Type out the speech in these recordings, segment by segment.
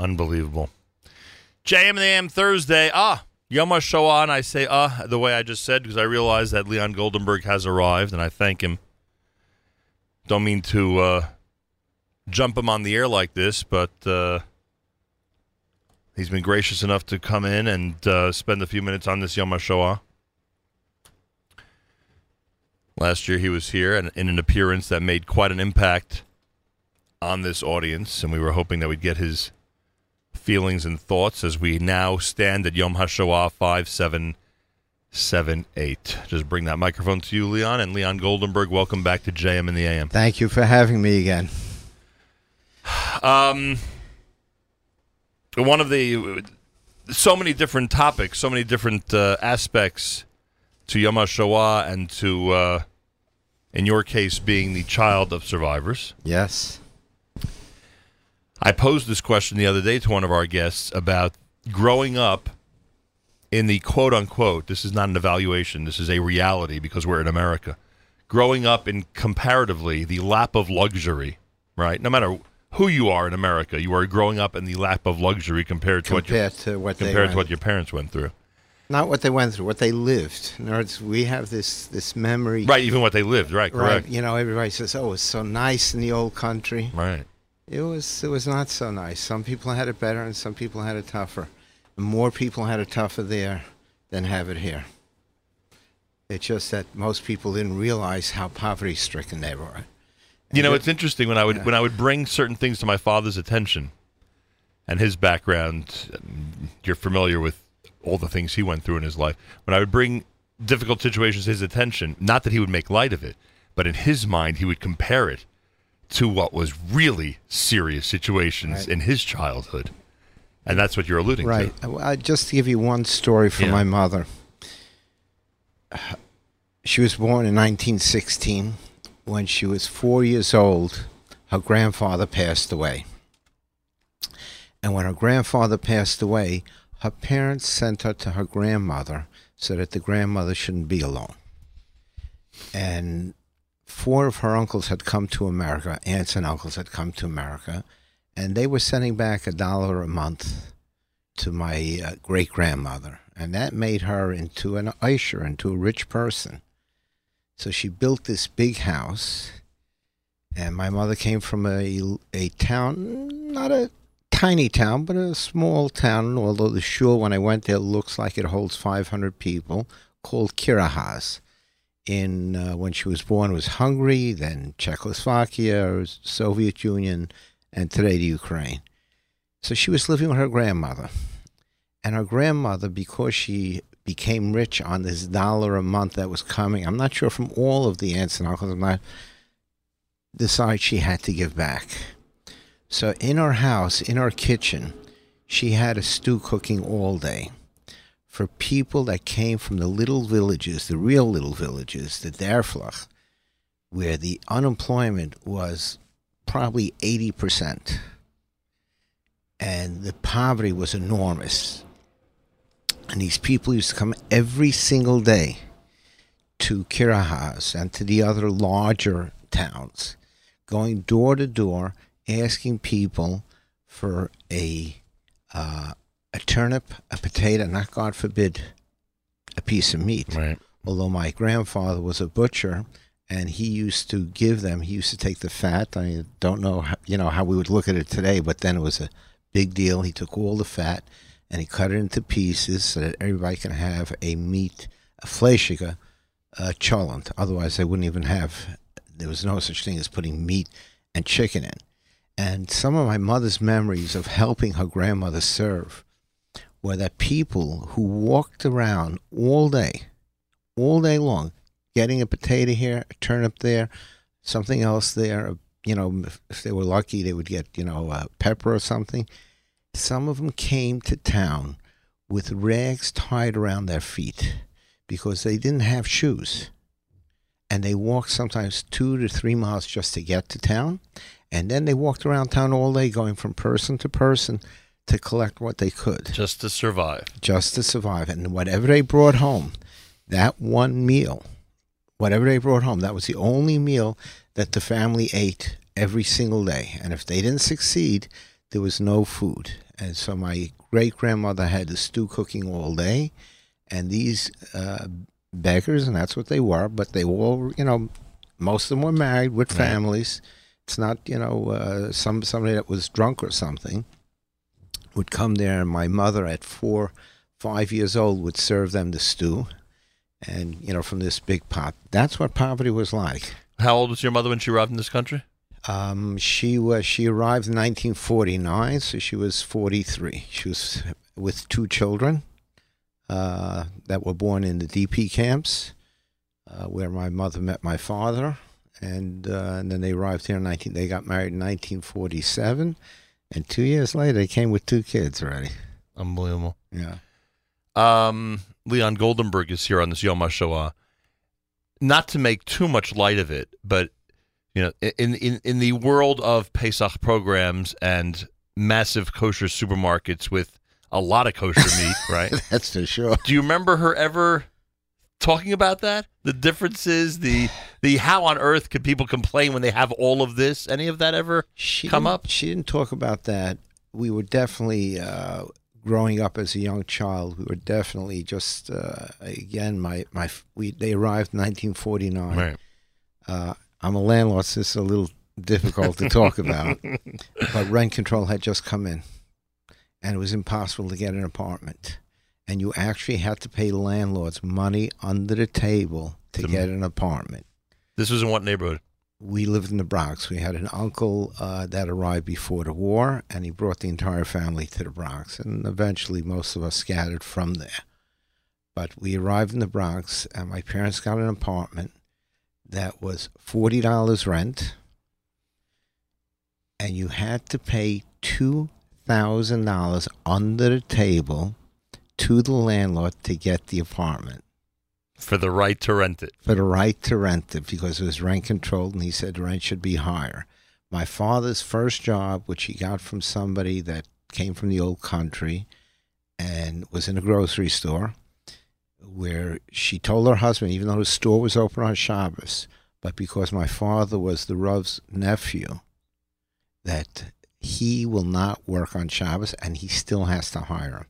Unbelievable. JM the AM Thursday. Ah, Yom HaShoah, I say ah the way I just said because I realize that Leon Goldenberg has arrived, and I thank him. Don't mean to uh, jump him on the air like this, but uh, he's been gracious enough to come in and uh, spend a few minutes on this Yom HaShoah. Last year he was here and in an appearance that made quite an impact on this audience, and we were hoping that we'd get his feelings and thoughts as we now stand at Yom HaShoah 5778. Just bring that microphone to you, Leon. And Leon Goldenberg, welcome back to JM in the AM. Thank you for having me again. Um, one of the so many different topics, so many different uh, aspects to Yom HaShoah and to, uh, in your case, being the child of survivors. Yes. I posed this question the other day to one of our guests about growing up in the quote unquote, this is not an evaluation, this is a reality because we're in America. Growing up in comparatively the lap of luxury, right? No matter who you are in America, you are growing up in the lap of luxury compared to compared what, your, to what compared to what your parents went through. not what they went through, what they lived. In other words, we have this this memory. Right, even what they lived, right, Right. correct. You know, everybody says, "Oh, it's so nice in the old country." Right. It was. It was not so nice. Some people had it better, and some people had it tougher. More people had it tougher there than have it here. It's just that most people didn't realize how poverty-stricken they were. You know, And it's interesting when I would Yeah. when I would bring certain things to my father's attention, and his background. You're familiar with all the things he went through in his life. When I would bring difficult situations to his attention, not that he would make light of it, but in his mind he would compare it to what was really serious situations Right. in his childhood, and that's what you're alluding Right. to. Uh, just to give you one story from Yeah. my mother. She was born in 1916. When she was four years old, her grandfather passed away. And when her grandfather passed away, her parents sent her to her grandmother so that the grandmother shouldn't be alone. And four of her uncles had come to America, aunts and uncles had come to America, and they were sending back a dollar a month to my uh, great grandmother, and that made her into an usher, into a rich person. So she built this big house, and my mother came from a a town, not a tiny town, but a small town. Although the shul, when I went there, looks like it holds 500 people, called Kirahaz. In uh, when she was born, was Hungary, then Czechoslovakia, Soviet Union, and today the Ukraine. So she was living with her grandmother. And her grandmother, because she became rich on this dollar a month that was coming, I'm not sure from all of the aunts and uncles, I'm not, decided she had to give back. So in her house, in her kitchen, she had a stew cooking all day for people that came from the little villages, the real little villages, the Derflach, where the unemployment was probably 80% and the poverty was enormous. And these people used to come every single day to Kirahaz and to the other larger towns, going door to door, asking people for a uh, a turnip, a potato, not God forbid, a piece of meat. Right. although my grandfather was a butcher and he used to give them he used to take the fat. I don't know how, you know how we would look at it today but then it was a big deal. He took all the fat and he cut it into pieces so that everybody can have a meat a fleischiger uh, cholent. Otherwise they wouldn't even have there was no such thing as putting meat and chicken in. And some of my mother's memories of helping her grandmother serve were that people who walked around all day all day long, getting a potato here, a turnip there, something else there. Uh, you know, if, they were lucky, they would get you know a pepper or something. Some of them came to town with rags tied around their feet because they didn't have shoes, and they walked sometimes two to three miles just to get to town, and then they walked around town all day, going from person to person to collect what they could Just to survive. just to survive. And whatever they brought home, that one meal, whatever they brought home, that was the only meal that the family ate every single day. And if they didn't succeed, there was no food. And so my great grandmother had the stew cooking all day, and these uh, beggars, and that's what they were, but they all, you know, most of them were married with Right. families. It's not, you know, uh, some somebody that was drunk or something would come there, and my mother at four, five years old would serve them the stew, and you know, from this big pot. That's what poverty was like. How old was your mother when she arrived in this country? Um, she was she arrived in 1949, so she was 43. She was with two children uh, that were born in the DP camps, uh, where my mother met my father, and, uh, and then they arrived here in 19. They got married in 1947, and two years later they came with two kids already. Unbelievable. Yeah. Um, Leon Goldenberg is here on this Yom HaShoah. Not to make too much light of it, but you know, in in in the world of Pesach programs and massive kosher supermarkets with a lot of kosher meat, right? That's for sure. Do you remember her ever talking about that? The differences, the the how on earth could people complain when they have all of this? Any of that ever? she come up? She didn't talk about that. We were definitely uh, growing up as a young child. We were definitely just uh, again my my we they arrived in 1949. Uh, I'm a landlord, so it's a little difficult to talk about. But rent control had just come in, and it was impossible to get an apartment. And you actually had to pay landlords money under the table to To- get an apartment This was in what neighborhood? we lived in the Bronx. We had an uncle uh, that arrived before the war, and he brought the entire family to the Bronx. And eventually, most of us scattered from there. But we arrived in the Bronx, and my parents got an apartment that was forty dollars rent, and you had to pay two thousand dollars under the table to the landlord to get the apartment For the right to rent it. for the right to rent it because it was rent controlled and he said the rent should be higher. My father's first job, which he got from somebody that came from the old country and was in a grocery store, where she told her husband, even though the store was open on Shabbos, but because my father was the Rav's nephew, that he will not work on Shabbos and he still has to hire him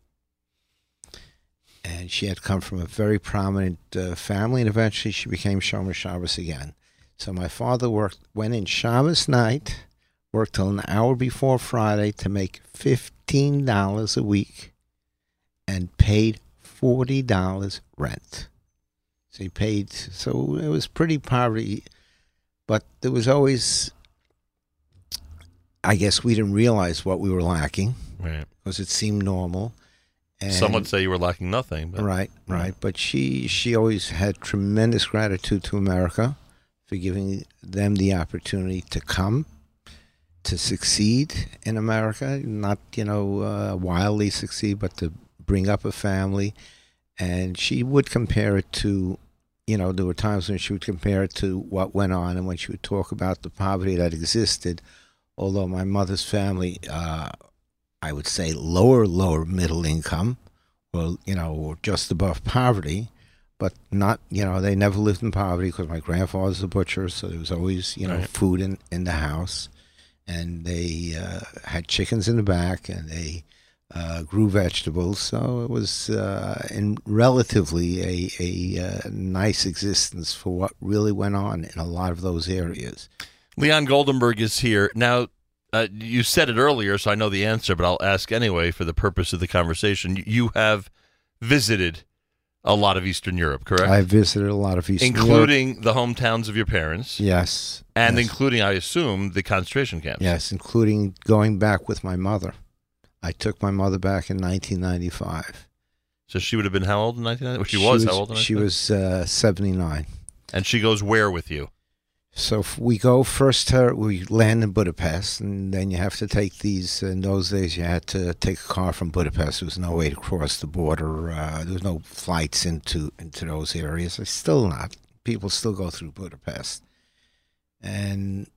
and she had come from a very prominent uh, family, and eventually she became Shomer Shabbos again. So my father worked, went in Shabbos night, worked till an hour before Friday to make fifteen dollars a week, and paid forty dollars rent. So he paid. So it was pretty poverty, but there was always. I guess we didn't realize what we were lacking Right. because it seemed normal. And Some would say you were lacking nothing. But Right, right. But she she always had tremendous gratitude to America for giving them the opportunity to come to succeed in America, not you know uh, wildly succeed, but to bring up a family. And she would compare it to, you know, there were times when she would compare it to what went on, and when she would talk about the poverty that existed. Although my mother's family, uh, I would say lower lower middle income, or you know, or just above poverty, but not you know they never lived in poverty because my grandfather's a butcher, so there was always you know Right. food in in the house, and they uh, had chickens in the back, and they uh, grew vegetables, so it was uh, in relatively a a uh, nice existence for what really went on in a lot of those areas. Leon Goldenberg is here. Now, uh, you said it earlier, so I know the answer, but I'll ask anyway for the purpose of the conversation. You- have visited a lot of Eastern Europe, correct? I visited a lot of Eastern Europe. including the hometowns of your parents, yes, and yes. including, I assume, the concentration camps. Yes, including going back with my mother. I took my mother back in 1995. So she would have been how old in 1995? Well, she, was, how old in She was uh, 79. And she goes where with you? So we go first to we land in Budapest, and then you have to take these. In those days, you had to take a car from Budapest. There was no way to cross the border. Uh, there was no flights into into those areas. There's still not. People still go through Budapest, and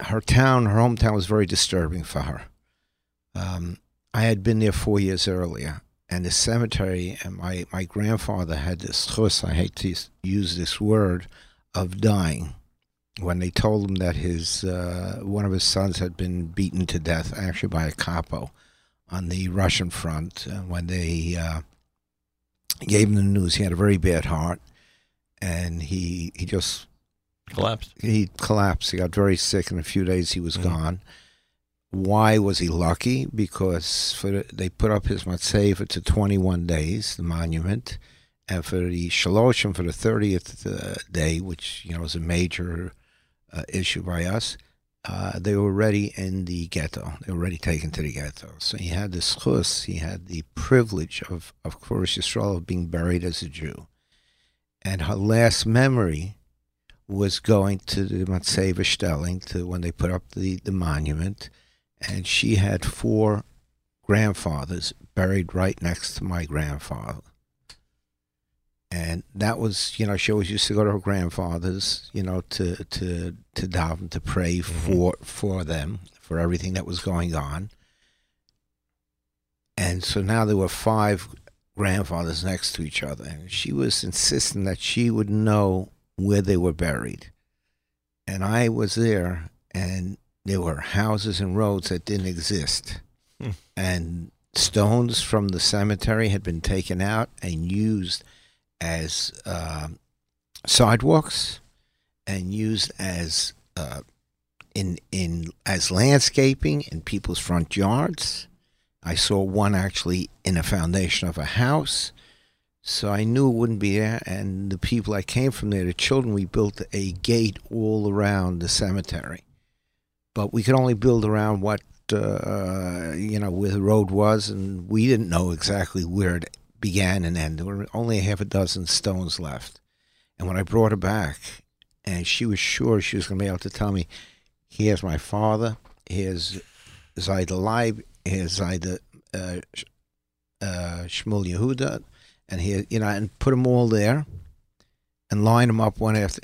her town, her hometown, was very disturbing for her. Um, I had been there four years earlier, and the cemetery, and my my grandfather had this chus. I hate to use this word of dying when they told him that his uh, one of his sons had been beaten to death, actually by a capo, on the Russian front. And when they uh, gave him the news, he had a very bad heart, and he he just Collapsed. he collapsed. He got very sick. In a few days, he was Mhm. gone. Why was he lucky? Because for the, they put up his matzeva to 21 days, the monument, and for the shaloshim for the 30th uh, day, which you know is a major uh, issue by us, uh, they were already in the ghetto. They were already taken to the ghetto. So he had the schus, he had the privilege of, of course, Yisrael of being buried as a Jew. And her last memory was going to the Matseva Stelling to when they put up the, the monument, and she had four grandfathers buried right next to my grandfather. And that was, you know, she always used to go to her grandfathers, you know, to to to daven to pray for for them for everything that was going on. And so now there were five grandfathers next to each other, and she was insisting that she would know where they were buried. And I was there, and there were houses and roads that didn't exist. Hmm. And stones from the cemetery had been taken out and used as um sidewalks and used as uh, in in as landscaping in people's front yards. I saw one actually in a foundation of a house. So I knew it wouldn't be there. And the people that came from there, the children, we built a gate all around the cemetery. But we could only build around what, uh, you know, where the road was. And we didn't know exactly where it began and ended. There were only a half a dozen stones left. And when I brought her back, and she was sure she was going to be able to tell me, here's my father, here's Zaida Leib, here's Zaida uh, uh, Shmuel Yehuda, and here, you know, and put them all there and line them up one after.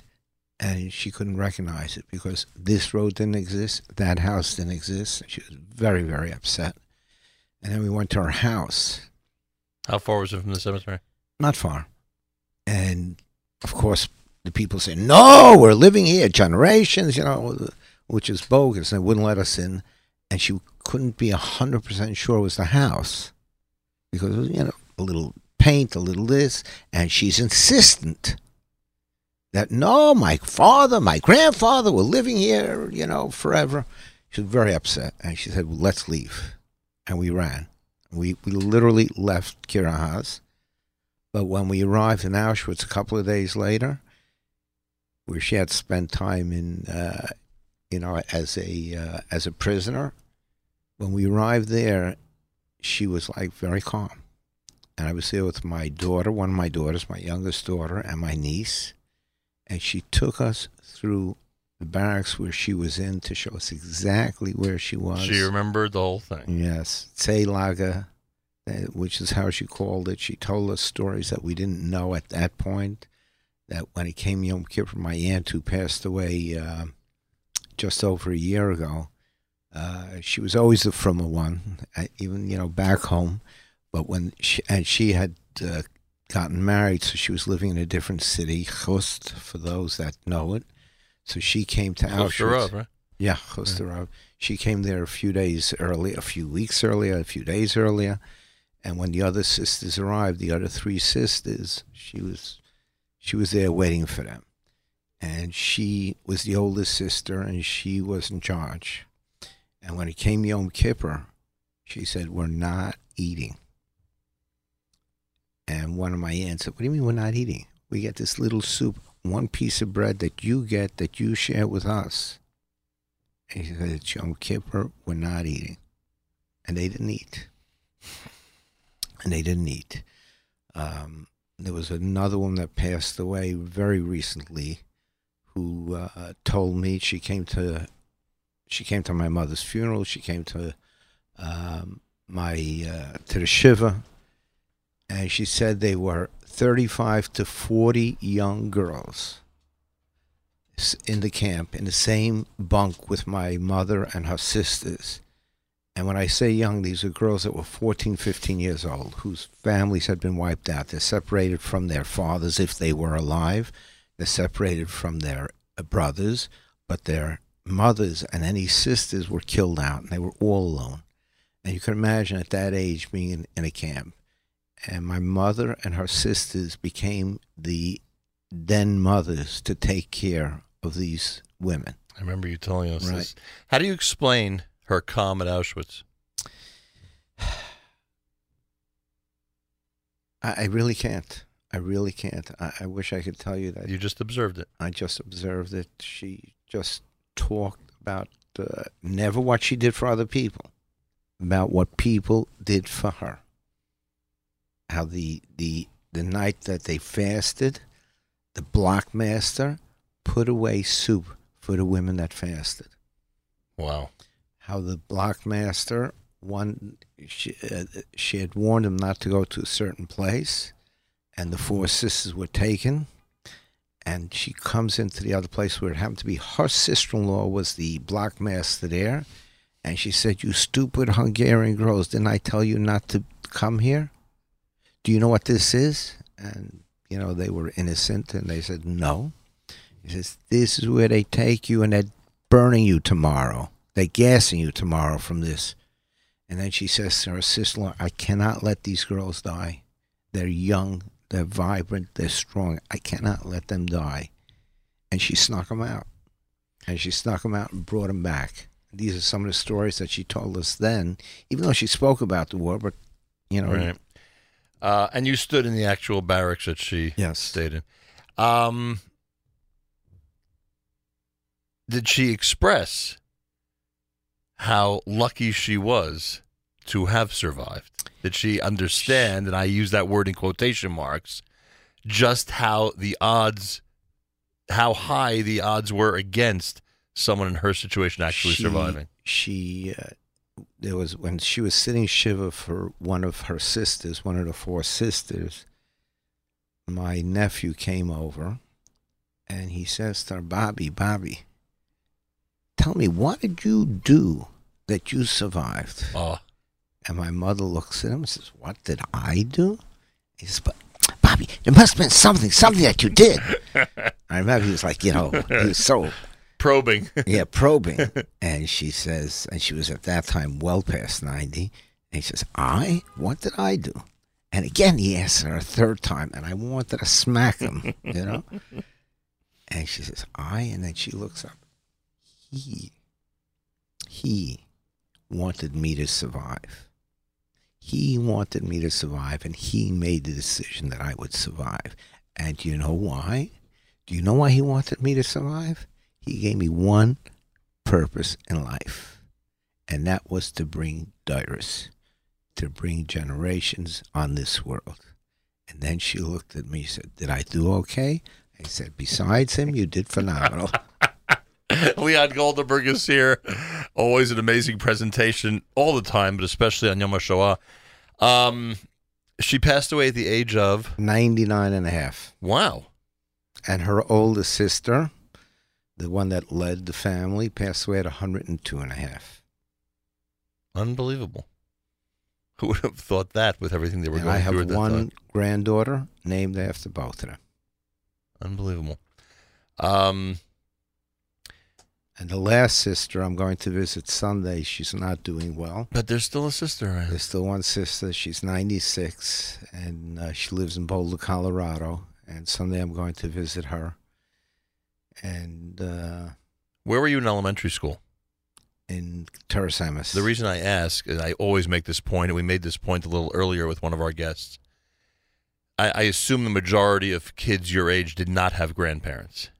And she couldn't recognize it because this road didn't exist, that house didn't exist. She was very, very upset. And then we went to her house, How far was it from the cemetery? not far. And of course, the people say, No, we're living here generations, you know, which is bogus. They wouldn't let us in. And she couldn't be 100% sure it was the house because, it was, you know, a little paint, a little this. And she's insistent that, No, my father, my grandfather were living here, you know, forever. She was very upset. And she said, well, Let's leave. And we ran. We, we literally left Kirahaz. But when we arrived in Auschwitz a couple of days later, where she had spent time in, uh, you know, as a uh, as a prisoner, when we arrived there, she was like very calm, and I was there with my daughter, one of my daughters, my youngest daughter, and my niece, and she took us through the barracks where she was in to show us exactly where she was. She remembered the whole thing. Yes, Zelaga, uh, which is how she called it. She told us stories that we didn't know at that point. That when it came Yom Kippur, my aunt who passed away uh, just over a year ago, uh, she was always the frummer one, uh, even you know back home. But when she and she had uh, gotten married, so she was living in a different city, Chost, for those that know it. So she came to Auschwitz. Rov, right? Yeah, Chosterov. She came there a few days early, a few weeks earlier, a few days earlier. And when the other sisters arrived, the other three sisters, she was she was there waiting for them. And she was the oldest sister and she was in charge. And when it came Yom Kippur, she said, We're not eating. And one of my aunts said, What do you mean we're not eating? We get this little soup, one piece of bread that you get that you share with us. And he said, It's Yom Kippur, we're not eating. And they didn't eat. And they didn't eat. Um, there was another one that passed away very recently who uh, told me she came to she came to my mother's funeral. She came to um, my uh, to the shiva, and she said they were thirty-five to forty young girls in the camp in the same bunk with my mother and her sisters. And when I say young, these are girls that were 14, 15 years old, whose families had been wiped out. They're separated from their fathers if they were alive. They're separated from their uh, brothers, but their mothers and any sisters were killed out, and they were all alone. And you can imagine at that age being in, in a camp. And my mother and her sisters became the den mothers to take care of these women. I remember you telling us Right. this. How do you explain her calm at Auschwitz? I, really can't. I really can't. I, I wish I could tell you that. You just observed it. I just observed that she just talked about uh, never what she did for other people, about what people did for her. How the the the night that they fasted, the blockmaster put away soup for the women that fasted. Wow. How the blockmaster one she, uh, she had warned him not to go to a certain place, and the four sisters were taken and she comes into the other place where it happened to be her sister-in-law was the blockmaster there and she said you stupid hungarian girls didn't i tell you not to come here do you know what this is and you know they were innocent and they said no he says this is where they take you and they're burning you tomorrow they're gassing you tomorrow from this and then she says to her sister-in-law i cannot let these girls die they're young they're vibrant, they're strong. I cannot let them die. And she snuck them out. And she snuck them out and brought them back. These are some of the stories that she told us then, even though she spoke about the war, but, you know. Right. Uh, and you stood in the actual barracks that she Yes. stayed in. Um, did she express how lucky she was to have survived? Did she understand, and I use that word in quotation marks, just how the odds, how high the odds were against someone in her situation actually she, surviving? She, uh, there was, when she was sitting Shiva for one of her sisters, one of the four sisters, my nephew came over and he says to her, Bobby, Bobby, tell me, what did you do that you survived? Oh, And my mother looks at him and says, What did I do? He says, But Bobby, there must have been something, something that you did. I remember he was like, you know, he was so probing. yeah, probing. And she says, and she was at that time well past 90. And he says, I? What did I do? And again, he asks her a third time, and I wanted to smack him, you know? And she says, I? And then she looks up. He, he wanted me to survive. He wanted me to survive, and he made the decision that I would survive. And do you know why? Do you know why he wanted me to survive? He gave me one purpose in life, and that was to bring doros, to bring generations on this world. And then she looked at me and said, Did I do okay? I said, Besides him, you did phenomenal. Leon Goldenberg is here. Always an amazing presentation all the time, but especially on Yom HaShoah. Um, she passed away at the age of, 99 and a half. wow. And her oldest sister, the one that led the family, passed away at 102 and a half. Unbelievable. Who would have thought that with everything they were And going I have that one granddaughter named after both of them. Unbelievable. Um, And the last sister I'm going to visit Sunday, she's not doing well. but there's still a sister. Right? There's still one sister. She's 96, and uh, she lives in Boulder, Colorado. And Sunday I'm going to visit her. And uh, Where were you in elementary school? in Toras Emes. The reason I ask, and I always make this point, and we made this point a little earlier with one of our guests. I, I assume the majority of kids your age did not have grandparents.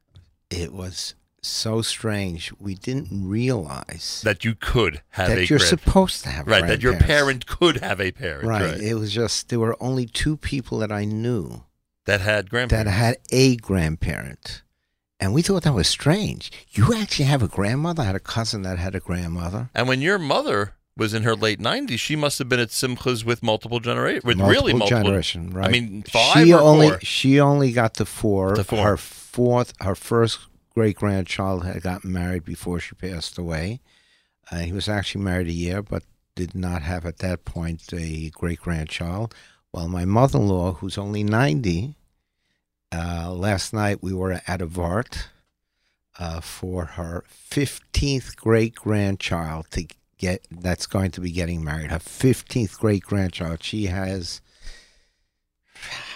it was so strange. We didn't realize That you could have a that you're supposed to have right that your parent could have a parent Right. right, It was just there were only two people that I knew that had grandparents that had a grandparent. And we thought that was strange. You actually have a grandmother? I had a cousin that had a grandmother. and when your mother was in her late nineties, she must have been at Simchas with multiple generations, with multiple really multiple. generation, right? I mean, five she or only four. she only got the four. The four. Her fourth, her first great grandchild had gotten married before she passed away. Uh, he was actually married a year, but did not have at that point a great grandchild. Well, my mother in law, who's only 90, uh, last night we were at a vort uh, for her 15th great grandchild to get that's going to be getting married. Her fifteenth great grandchild. She has.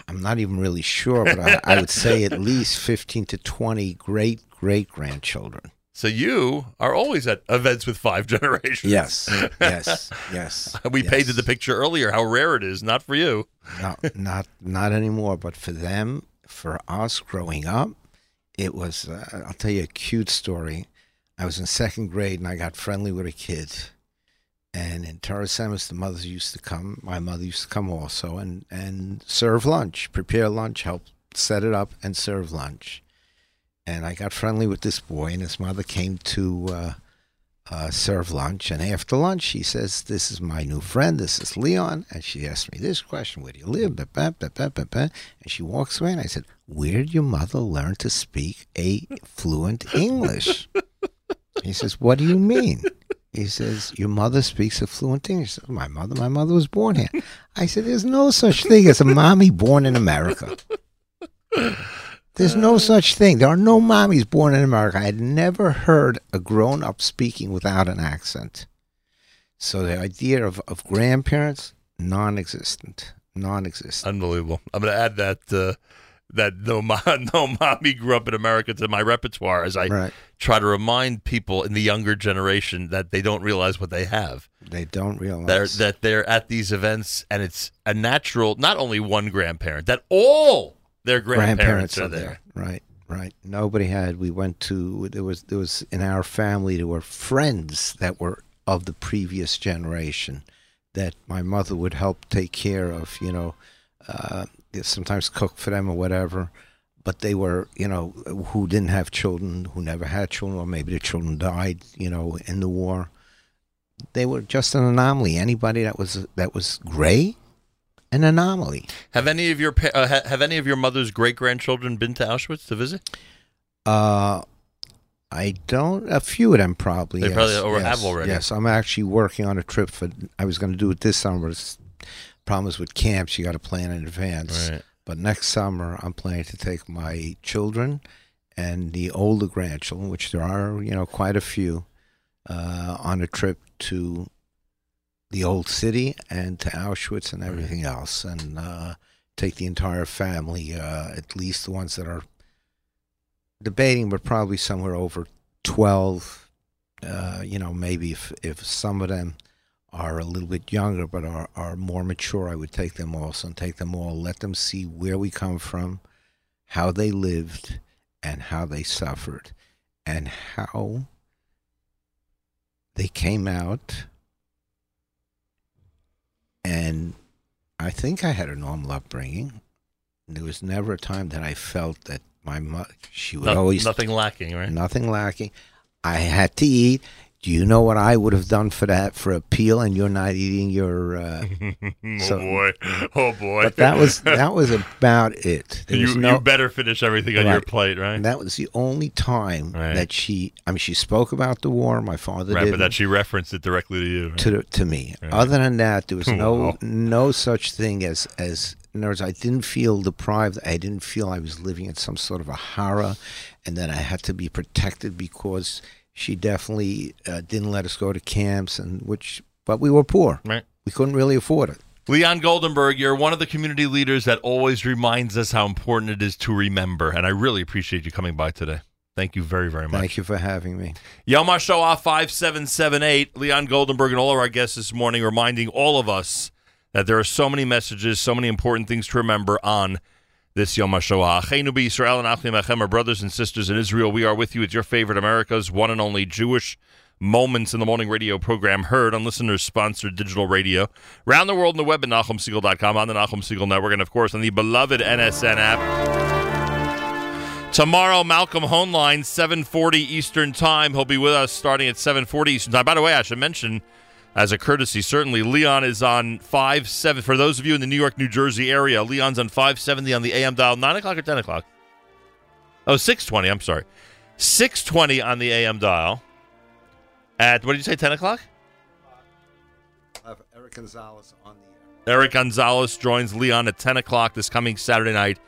I'm not even really sure, but I, I would say at least fifteen to twenty great great grandchildren. So you are always at events with five generations. Yes, yes, yes. we yes. painted the picture earlier how rare it is. Not for you. No, not not anymore. But for them, for us growing up, it was. Uh, I'll tell you a cute story. I was in second grade and I got friendly with a kid. And in Toras Emes, the mothers used to come. My mother used to come also and, and serve lunch, prepare lunch, help set it up, and serve lunch. And I got friendly with this boy, and his mother came to uh, uh, serve lunch. And after lunch, she says, This is my new friend. This is Leon. And she asked me this question Where do you live? And she walks away, and I said, Where did your mother learn to speak a fluent English? He says, What do you mean? He says, Your mother speaks a fluent English. Said, my mother, my mother was born here. I said, There's no such thing as a mommy born in America. There's no such thing. There are no mommies born in America. I had never heard a grown up speaking without an accent. So the idea of, of grandparents, non existent. Non existent. Unbelievable. I'm going to add that uh, that no, mo- no mommy grew up in America to my repertoire as I Right. try to remind people in the younger generation that they don't realize what they have. They don't realize. They're, that they're at these events and it's a natural, not only one grandparent, that all their grandparents, are there. Right, right. Nobody had. We went to there was there was in our family there were friends that were of the previous generation that my mother would help take care of. You know, uh, sometimes cook for them or whatever. But they were, you know, who didn't have children, who never had children, or maybe the children died, you know, in the war. They were just an anomaly. Anybody that was that was gray, an anomaly. Have any of your uh, have any of your mother's great grandchildren been to Auschwitz to visit? Uh, I don't. A few of them probably. They yes, probably or yes, have already. Yes, I'm actually working on a trip for. I was going to do it this summer. It's, problem is with camps, you got to plan in advance. Right. But next summer, I'm planning to take my children and the older grandchildren, which there are, you know, quite a few, uh, on a trip to the old city and to Auschwitz and everything else, and uh, take the entire family, uh, at least the ones that are debating, but probably somewhere over 12. Uh, you know, maybe if, if some of them are a little bit younger but are, are more mature, I would take them also and take them all, let them see where we come from, how they lived, and how they suffered, and how they came out. And I think I had a normal upbringing. There was never a time that I felt that my mother, she would No- always nothing lacking, right? nothing lacking. I had to eat. Do you know what I would have done for that for a peel? And you're not eating your. Uh, oh So- boy, oh boy. but that was that was about it. You. no, you better finish everything on your plate, right? and that was the only time Right. that she. I mean, she spoke about the war. My father right, did but that she referenced it directly to you. Right? to to me. Right. Other than that, there was no Wow. no such thing as as. In other words, I didn't feel deprived. I didn't feel I was living in some sort of a horror, and that I had to be protected because she definitely uh, didn't let us go to camps, and which. But we were poor. Right. We couldn't really afford it. Leon Goldenberg, you're one of the community leaders that always reminds us how important it is to remember, and I really appreciate you coming by today. Thank you very, very much. Thank you for having me. Yom HaShoah 5778, Leon Goldenberg, and all of our guests this morning reminding all of us that there are so many messages, so many important things to remember on this Yom HaShoah. Acheinu b'Yisrael and Achim Achem, our brothers and sisters in Israel. We are with you. It's your favorite America's one and only Jewish Moments in the Morning radio program heard on listeners-sponsored digital radio. Around the world on the web at NachumSegal.com, on the Nachum Segal Network, and, of course, on the beloved NSN app. Tomorrow, Malcolm Hoenlein, 740 Eastern Time. He'll be with us starting at 740 Eastern Time. By the way, I should mention, as a courtesy, certainly, Leon is on 5 7. For those of you in the New York, New Jersey area, Leon's on 570 on the AM dial, 9 o'clock or 10 o'clock? Oh, 620, I'm sorry. 620 on the AM dial. At, what did you say, 10 o'clock? Eric Gonzalez on the air. Eric Gonzalez joins Leon at 10 o'clock this coming Saturday night,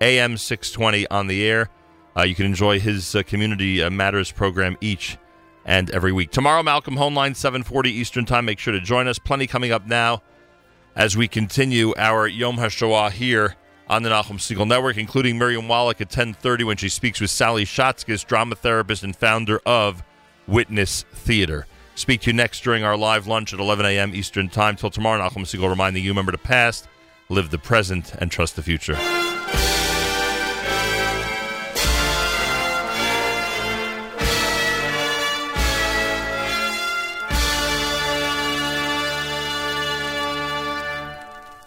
AM 620 on the air. Uh, you can enjoy his uh, Community uh, Matters program each and every week. Tomorrow, Malcolm Hoenlein, 740 Eastern Time. Make sure to join us. Plenty coming up now as we continue our Yom HaShoah here on the Nachum Segal Network, including Miriam Wallach at 1030 when she speaks with Sally Schatzkis, drama therapist and founder of Witness Theater. Speak to you next during our live lunch at 11 a.m. Eastern Time. Till tomorrow, Nachum Segal reminding you, remember the past, live the present, and trust the future.